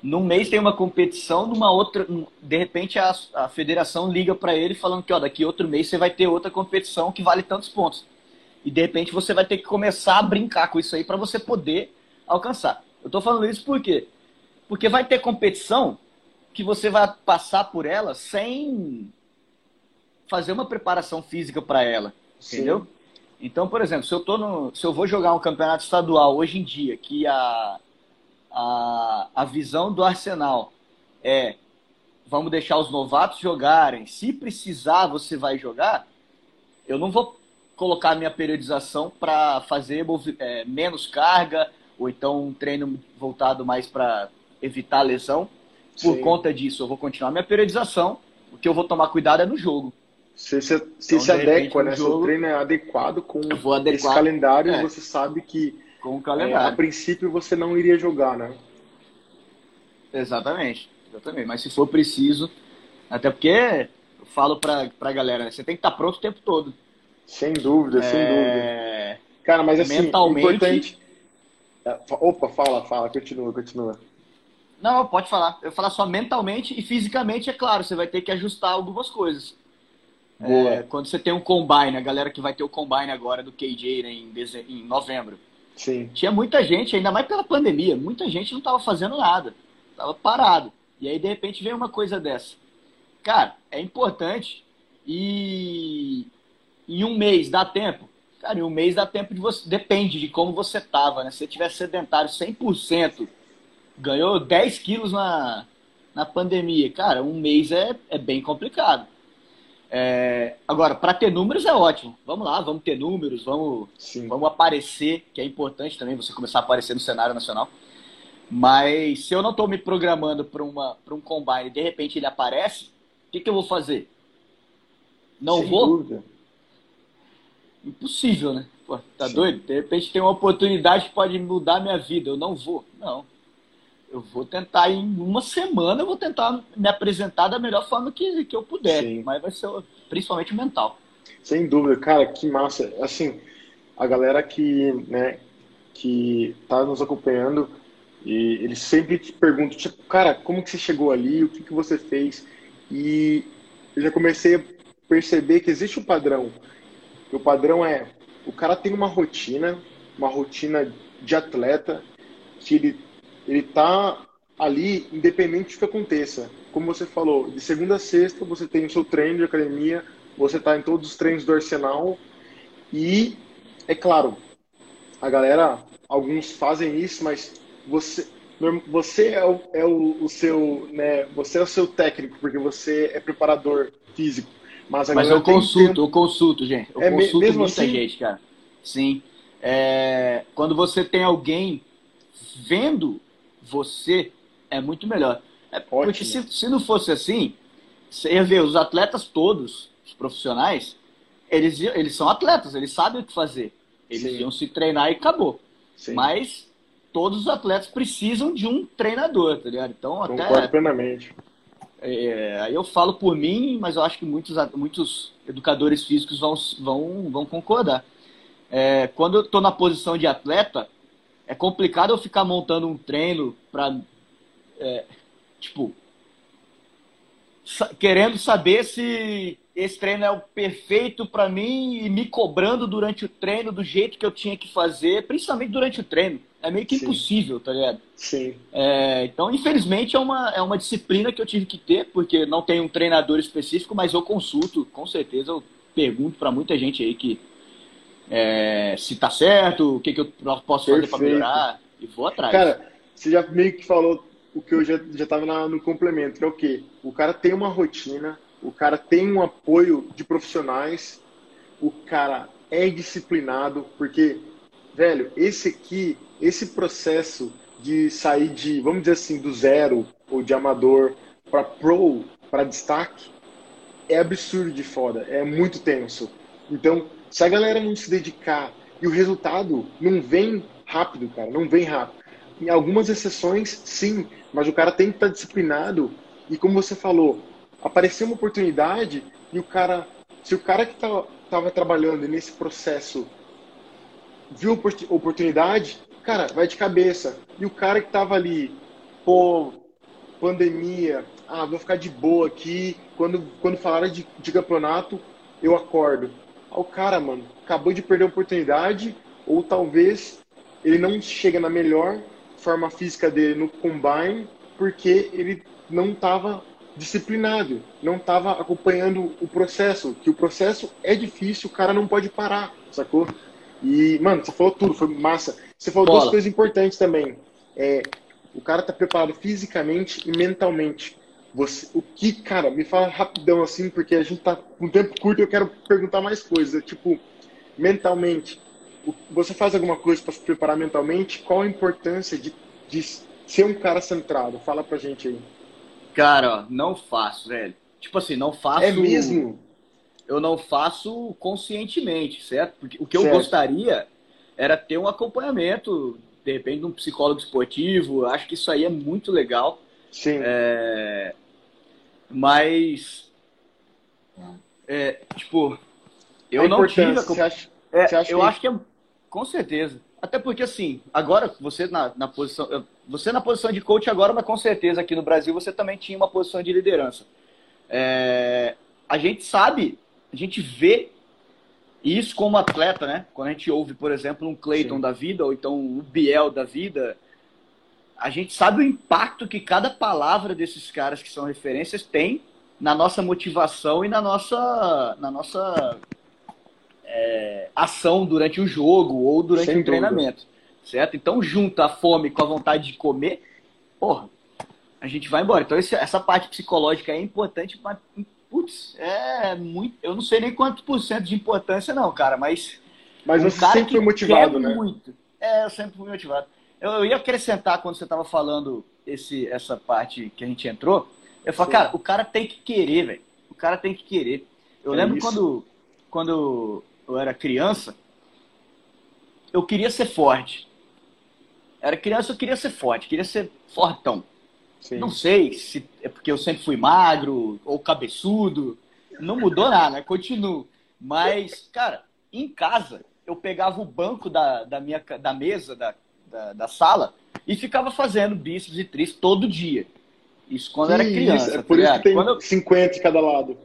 Num mês tem uma competição, numa outra. De repente, a, a federação liga para ele falando que ó, daqui outro mês você vai ter outra competição que vale tantos pontos. E de repente você vai ter que começar a brincar com isso aí para você poder alcançar. Eu estou falando isso por quê? Porque vai ter competição que você vai passar por ela sem fazer uma preparação física para ela, Sim. entendeu? Então, por exemplo, se eu, tô no, se eu vou jogar um campeonato estadual hoje em dia, que a, a, a visão do Arsenal é vamos deixar os novatos jogarem, se precisar você vai jogar, eu não vou colocar minha periodização para fazer é, menos carga, ou então um treino voltado mais para evitar lesão. Por Sim. conta disso, eu vou continuar minha periodização. O que eu vou tomar cuidado é no jogo. Você se, se, então, se adequa, né? Jogo, Seu treino é adequado com esse calendário é. você sabe que com o calendário. É, a princípio você não iria jogar, né? Exatamente, exatamente. Mas se for preciso, até porque eu falo pra, pra galera, né, você tem que estar tá pronto o tempo todo. Sem dúvida, é... sem dúvida. Cara, mas assim, mentalmente... importante. É, opa, fala, fala, continua, continua. Não, pode falar. Eu falar só mentalmente e fisicamente, é claro, você vai ter que ajustar algumas coisas. É, quando você tem um combine, a galera que vai ter o combine agora do KJ né, em, em novembro. Sim. Tinha muita gente, ainda mais pela pandemia, muita gente não estava fazendo nada. Tava parado. E aí, de repente, vem uma coisa dessa. Cara, é importante e em um mês dá tempo? Cara, em um mês dá tempo de você. Depende de como você tava, né? Se você tiver sedentário 100%, ganhou 10 quilos na, na pandemia. Cara, um mês é, é bem complicado. É, agora, para ter números é ótimo. Vamos lá, vamos ter números, vamos, vamos aparecer, que é importante também você começar a aparecer no cenário nacional. Mas se eu não estou me programando para um combine e de repente ele aparece, o que, que eu vou fazer? Não Sem vou? Dúvida. Impossível, né? Pô, tá Sim. doido? De repente tem uma oportunidade que pode mudar minha vida. Eu não vou. Não eu vou tentar em uma semana, eu vou tentar me apresentar da melhor forma que, que eu puder, Sim. mas vai ser principalmente mental. Sem dúvida, cara, que massa. Assim, a galera que, né, que tá nos acompanhando, e eles sempre te perguntam, tipo, cara, como que você chegou ali, o que que você fez? E eu já comecei a perceber que existe um padrão. o padrão é, o cara tem uma rotina, uma rotina de atleta, que ele ele tá ali independente do que aconteça. Como você falou, de segunda a sexta você tem o seu treino de academia, você está em todos os treinos do Arsenal e, é claro, a galera, alguns fazem isso, mas você, você é, o, é o, o seu, né, você é o seu técnico, porque você é preparador físico. Mas, mas eu consulto, tempo... eu consulto, gente. Eu é consulto mesmo muita assim? gente, cara. Sim. É, quando você tem alguém vendo você é muito melhor. É, porque se, se não fosse assim, você ia ver os atletas todos, os profissionais, eles, eles são atletas, eles sabem o que fazer. Eles Sim. iam se treinar e acabou. Sim. Mas todos os atletas precisam de um treinador, tá ligado? Então, Concordo até. plenamente. É, aí eu falo por mim, mas eu acho que muitos, muitos educadores físicos vão, vão, vão concordar. É, quando eu estou na posição de atleta, é complicado eu ficar montando um treino para é, tipo querendo saber se esse treino é o perfeito para mim e me cobrando durante o treino do jeito que eu tinha que fazer, principalmente durante o treino. É meio que Sim. impossível, tá ligado? Sim. É, então, infelizmente, é uma, é uma disciplina que eu tive que ter, porque não tem um treinador específico, mas eu consulto, com certeza, eu pergunto para muita gente aí que é, se tá certo, o que, que eu posso fazer para melhorar, e vou atrás. Cara, você já meio que falou o que eu já, já tava na, no complemento, que é o quê? O cara tem uma rotina, o cara tem um apoio de profissionais, o cara é disciplinado, porque, velho, esse aqui, esse processo de sair de, vamos dizer assim, do zero ou de amador para pro, para destaque, é absurdo de foda, é muito tenso. Então, se a galera não se dedicar e o resultado não vem rápido, cara, não vem rápido. Em algumas exceções, sim, mas o cara tem que estar disciplinado e, como você falou, apareceu uma oportunidade e o cara, se o cara que estava tá, trabalhando nesse processo viu oportunidade, cara, vai de cabeça. E o cara que estava ali, pô, pandemia, ah, vou ficar de boa aqui. Quando, quando falaram de, de campeonato, eu acordo ao cara, mano, acabou de perder a oportunidade, ou talvez ele não chega na melhor forma física dele no combine, porque ele não estava disciplinado, não estava acompanhando o processo, que o processo é difícil, o cara não pode parar, sacou? E, mano, você falou tudo, foi massa. Você falou Bola. duas coisas importantes também. É, o cara tá preparado fisicamente e mentalmente. Você, o que, cara, me fala rapidão assim, porque a gente tá com tempo curto e eu quero perguntar mais coisas. Tipo, mentalmente, você faz alguma coisa para se preparar mentalmente? Qual a importância de, de ser um cara centrado? Fala pra gente aí. Cara, não faço, velho. Tipo assim, não faço. É mesmo? Eu não faço conscientemente, certo? Porque o que certo. eu gostaria era ter um acompanhamento, de repente, de um psicólogo esportivo. Acho que isso aí é muito legal Sim. É, mas, é, tipo, eu A não tive. a Você acha, É, você acha eu que- acho que é com certeza. Até porque assim, agora você na, na posição, você na posição de coach agora, mas com certeza aqui no Brasil você também tinha uma posição de liderança. É, a gente sabe, a gente vê isso como atleta, né? Quando a gente ouve, por exemplo, um Clayton Sim. da vida ou então um Biel da vida, a gente sabe o impacto que cada palavra desses caras que são referências tem na nossa motivação e na nossa, na nossa é, ação durante o jogo ou durante Sem o treinamento, certo? Então junta a fome com a vontade de comer, porra, a gente vai embora. Então esse- essa parte psicológica é importante, mas putz, é muito, eu não sei nem quanto por cento de importância não, cara, mas Mas um você sempre foi motivado, né? Muito. É, eu sempre fui motivado. Eu, ia acrescentar quando você estava falando esse, essa parte que a gente entrou. Eu falo, cara, o cara tem que querer, velho. O cara tem que querer. Eu É lembro isso. quando, quando eu era criança, eu queria ser forte. Era criança, eu queria ser forte, queria ser fortão. Sim. Não sei se é porque eu sempre fui magro ou cabeçudo. Não mudou nada, né? Continuo. Mas, cara, em casa, eu pegava o banco da, da, minha, da mesa, da, da, da sala, e ficava fazendo bíceps e tríceps todo dia. Isso quando eu era Que criança. isso, É tá por isso ligado? que tem Quando eu- 50 de cada lado.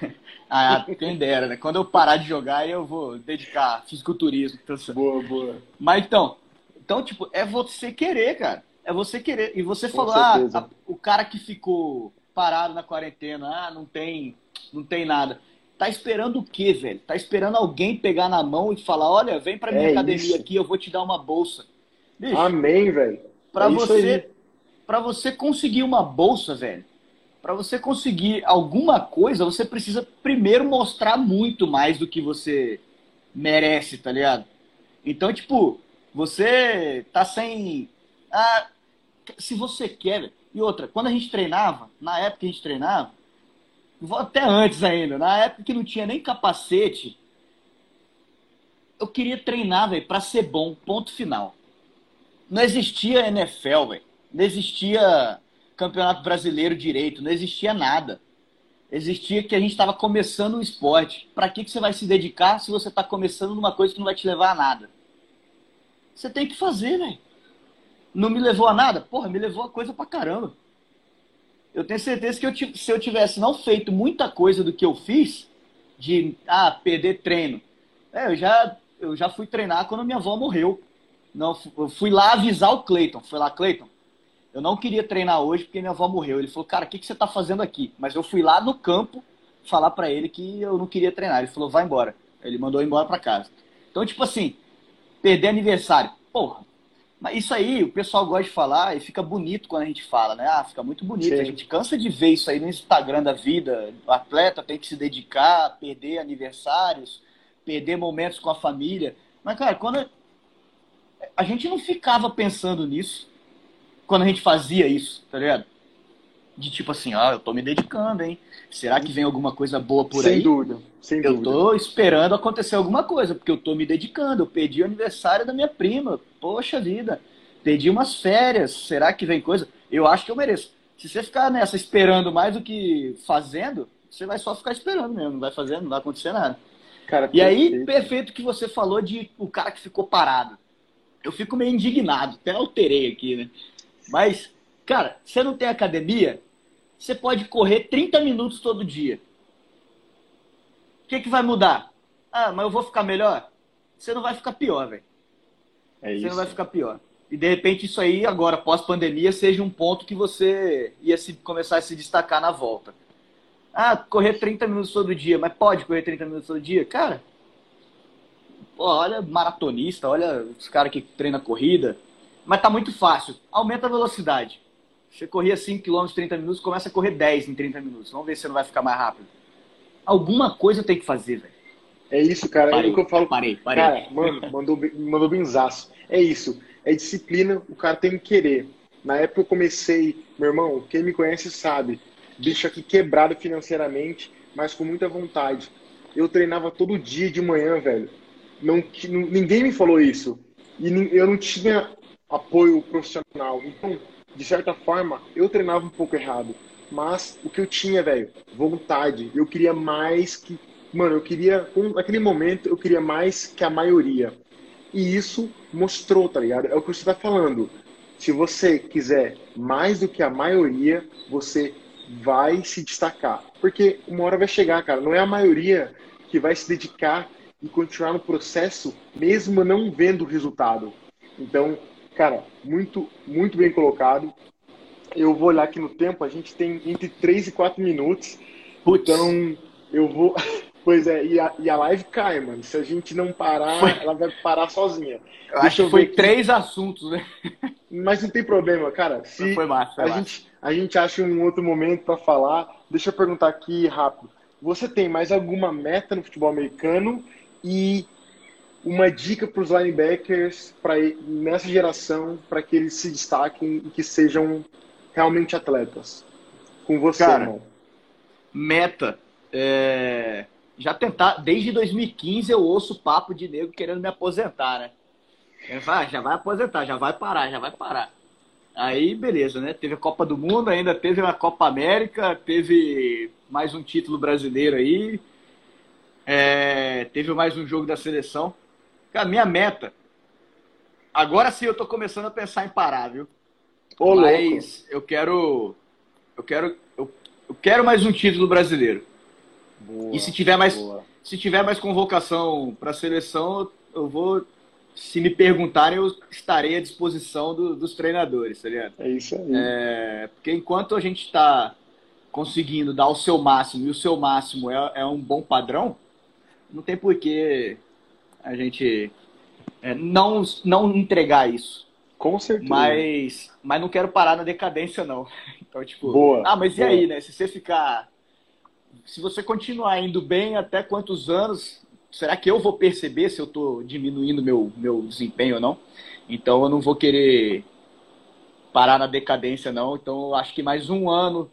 Ah, quem dera, né? Quando eu parar de jogar, eu vou dedicar fisiculturismo. Então, Boa, boa. Mas então, então, tipo, é você querer, cara. É você querer. E você falou, ah, a- o cara que ficou parado na quarentena, ah, não tem, não tem nada. Tá esperando o quê, velho? Tá esperando alguém pegar na mão e falar, olha, vem pra minha É academia isso. aqui, eu vou te dar uma bolsa. Bicho, Amém, velho. pra é você, para você conseguir uma bolsa, velho, pra você conseguir alguma coisa, você precisa primeiro mostrar muito mais do que você merece, tá ligado? Então, tipo, você tá sem. Ah, se você quer. E outra, quando a gente treinava, na época que a gente treinava, até antes ainda, na época que não tinha nem capacete, eu queria treinar, velho, pra ser bom, ponto final. Não existia NFL, velho. Não existia Campeonato Brasileiro direito, não existia nada. Existia que a gente estava começando um esporte. Para que, que você vai se dedicar se você está começando numa coisa que não vai te levar a nada? Você tem que fazer, velho. Não me levou a nada? Porra, me levou a coisa pra caramba. Eu tenho certeza que eu, se eu tivesse não feito muita coisa do que eu fiz, de ah, perder treino. É, eu já, eu já fui treinar quando minha avó morreu. Não, eu fui lá avisar o Cleiton. Fui lá, Cleiton, eu não queria treinar hoje porque minha avó morreu. Ele falou, cara, o que, que você tá fazendo aqui? Mas eu fui lá no campo falar pra ele que eu não queria treinar. Ele falou, vai embora. Ele mandou embora pra casa. Então, tipo assim, perder aniversário. Porra. Mas isso aí o pessoal gosta de falar e fica bonito quando a gente fala, né? Ah, fica muito bonito. Sim. A gente cansa de ver isso aí no Instagram da vida. O atleta tem que se dedicar, perder aniversários, perder momentos com a família. Mas, cara, quando a gente não ficava pensando nisso quando a gente fazia isso, tá ligado? De tipo assim, ah, eu tô me dedicando, hein? Será que vem alguma coisa boa por sem aí? dúvida. Sem Eu dúvida. tô esperando acontecer alguma coisa, porque eu tô me dedicando. Eu perdi o aniversário da minha prima. Poxa vida. Perdi umas férias. Será que vem coisa? Eu acho que eu mereço. Se você ficar nessa esperando mais do que fazendo, você vai só ficar esperando mesmo. Não vai fazer, não vai acontecer nada. Cara, E aí, perfeito. perfeito que você falou de o cara que ficou parado. Eu fico meio indignado, até alterei aqui, né? Mas, cara, você não tem academia, você pode correr 30 minutos todo dia. O que, que vai mudar? Ah, mas eu vou ficar melhor? Você não vai ficar pior, velho. É Você não vai ficar pior. E de repente isso aí, agora, pós-pandemia, seja um ponto que você ia se, começar a se destacar na volta. Ah, correr 30 minutos todo dia, mas pode correr 30 minutos todo dia? Cara, pô, olha maratonista, olha os caras que treinam corrida. Mas tá muito fácil. Aumenta a velocidade. Você corria 5 km em 30 minutos, começa a correr 10 em 30 minutos. Vamos ver se você não vai ficar mais rápido. Alguma coisa tem que fazer, velho. É isso, cara. é o que eu falo. parei, parei. Cara, mano, mandou, mandou benzaço. É isso. É disciplina, o cara tem que querer. Na época eu comecei, meu irmão, quem me conhece sabe, bicho aqui quebrado financeiramente, mas com muita vontade. Eu treinava todo dia de manhã, velho. Não, ninguém me falou isso. E eu não tinha apoio profissional. Então, de certa forma, eu treinava um pouco errado. Mas o que eu tinha, velho, vontade. Eu queria mais que. Mano, eu queria. Naquele momento, eu queria mais que a maioria. E isso mostrou, tá ligado? É o que você tá falando. Se você quiser mais do que a maioria, você vai se destacar. Porque uma hora vai chegar, cara. Não é a maioria que vai se dedicar e continuar no processo, mesmo não vendo o resultado. Então, cara, muito, muito bem colocado. Eu vou olhar aqui no tempo, a gente tem entre 3 e 4 minutos. Putz. Então, eu vou. Pois é, e a, e a live cai, mano. Se a gente não parar, foi. ela vai parar sozinha. Eu acho que foi aqui. três assuntos, né? Mas não tem problema, cara. Se foi massa, foi a, massa. Gente, a gente acha um outro momento para falar. Deixa eu perguntar aqui rápido. Você tem mais alguma meta no futebol americano e uma dica para os linebackers pra, nessa geração para que eles se destaquem e que sejam realmente atletas? Com você, Cara, irmão. Meta. É... Já tentar, desde 2015 eu ouço papo de nego querendo me aposentar, né? Vai, ah, já vai aposentar, já vai parar, já vai parar. Aí, beleza, né? Teve a Copa do Mundo, ainda teve a Copa América, teve mais um título brasileiro aí, é, teve mais um jogo da seleção. Cara, minha meta. Agora sim eu tô começando a pensar em parar, viu? Ô, Mas louco. eu quero. Eu quero. Eu, eu, quero mais um título brasileiro. Boa, e se tiver mais. Boa. Se tiver mais convocação para a seleção, eu vou. Se me perguntarem, eu estarei à disposição do, dos treinadores, tá ligado? É isso aí. É, porque enquanto a gente está conseguindo dar o seu máximo e o seu máximo é, é um bom padrão, não tem por que a gente é, não, não entregar isso. Com certeza. Mas, mas não quero parar na decadência, não. Então, tipo, boa, ah, mas boa. e aí, né? Se você ficar. Se você continuar indo bem até quantos anos, será que eu vou perceber se eu estou diminuindo meu, meu desempenho ou não? Então eu não vou querer parar na decadência, não. Então eu acho que mais um ano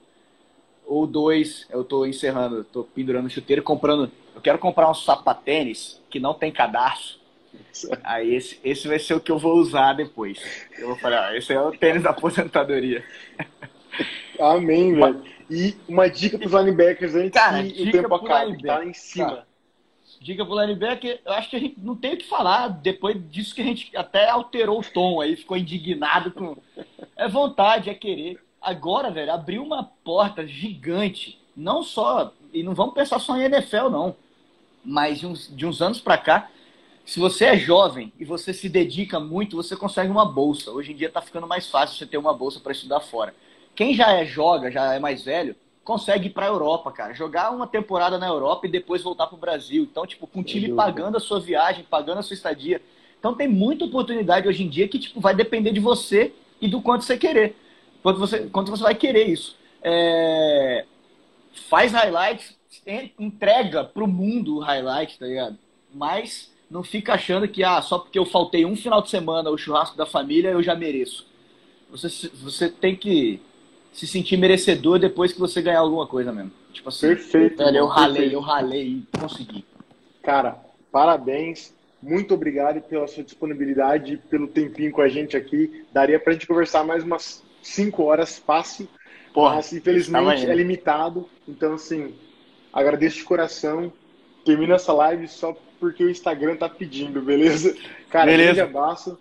ou dois eu estou encerrando, estou pendurando chuteiro comprando eu quero comprar um sapatênis que não tem cadarço. Aí esse, esse vai ser o que eu vou usar depois. Eu vou falar, ah, esse é o tênis da aposentadoria. Amém, velho. E uma dica para os linebackers antes Cara, que o tempo acabe, tá em cima. Cara, dica pro linebacker, eu acho que a gente não tem o que falar depois disso que a gente até alterou o tom aí, ficou indignado com. É vontade, é querer. Agora, velho, abriu uma porta gigante. Não só. E não vamos pensar só em NFL, não mas de uns, de uns anos para cá, se você é jovem e você se dedica muito, você consegue uma bolsa. Hoje em dia está ficando mais fácil você ter uma bolsa para estudar fora. Quem já é joga, já é mais velho, consegue ir para a Europa, cara. Jogar uma temporada na Europa e depois voltar para o Brasil. Então, tipo, com o time pagando a sua viagem, pagando a sua estadia. Então tem muita oportunidade hoje em dia que tipo, vai depender de você e do quanto você querer. Quanto você, quanto você vai querer isso. É... Faz highlights, entrega pro mundo o highlight, tá ligado? Mas não fica achando que ah, só porque eu faltei um final de semana o churrasco da família eu já mereço. Você, você tem que se sentir merecedor depois que você ganhar alguma coisa mesmo. Tipo assim, perfeito. Velho, eu ralei, perfeito. eu ralei e consegui. Cara, parabéns. Muito obrigado pela sua disponibilidade, pelo tempinho com a gente aqui. Daria pra gente conversar mais umas 5 horas fácil. Porra, mas infelizmente é limitado. Então, assim, Agradeço de coração. Termina essa live só porque o Instagram tá pedindo, beleza? Cara, beleza. grande abraço.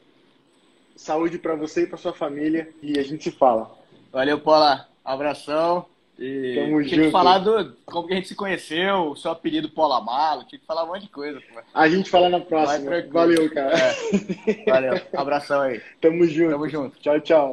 Saúde para você e para sua família e a gente se fala. Valeu, Paula. Abração. E Tamo tinha junto. que falar do como que a gente se conheceu, o seu apelido Paula Malo, tinha que falar um monte de coisa. Pô. A gente fala na próxima. Valeu, cara. É. Valeu. Abração aí. Tamo junto. Tamo junto. Tchau, tchau.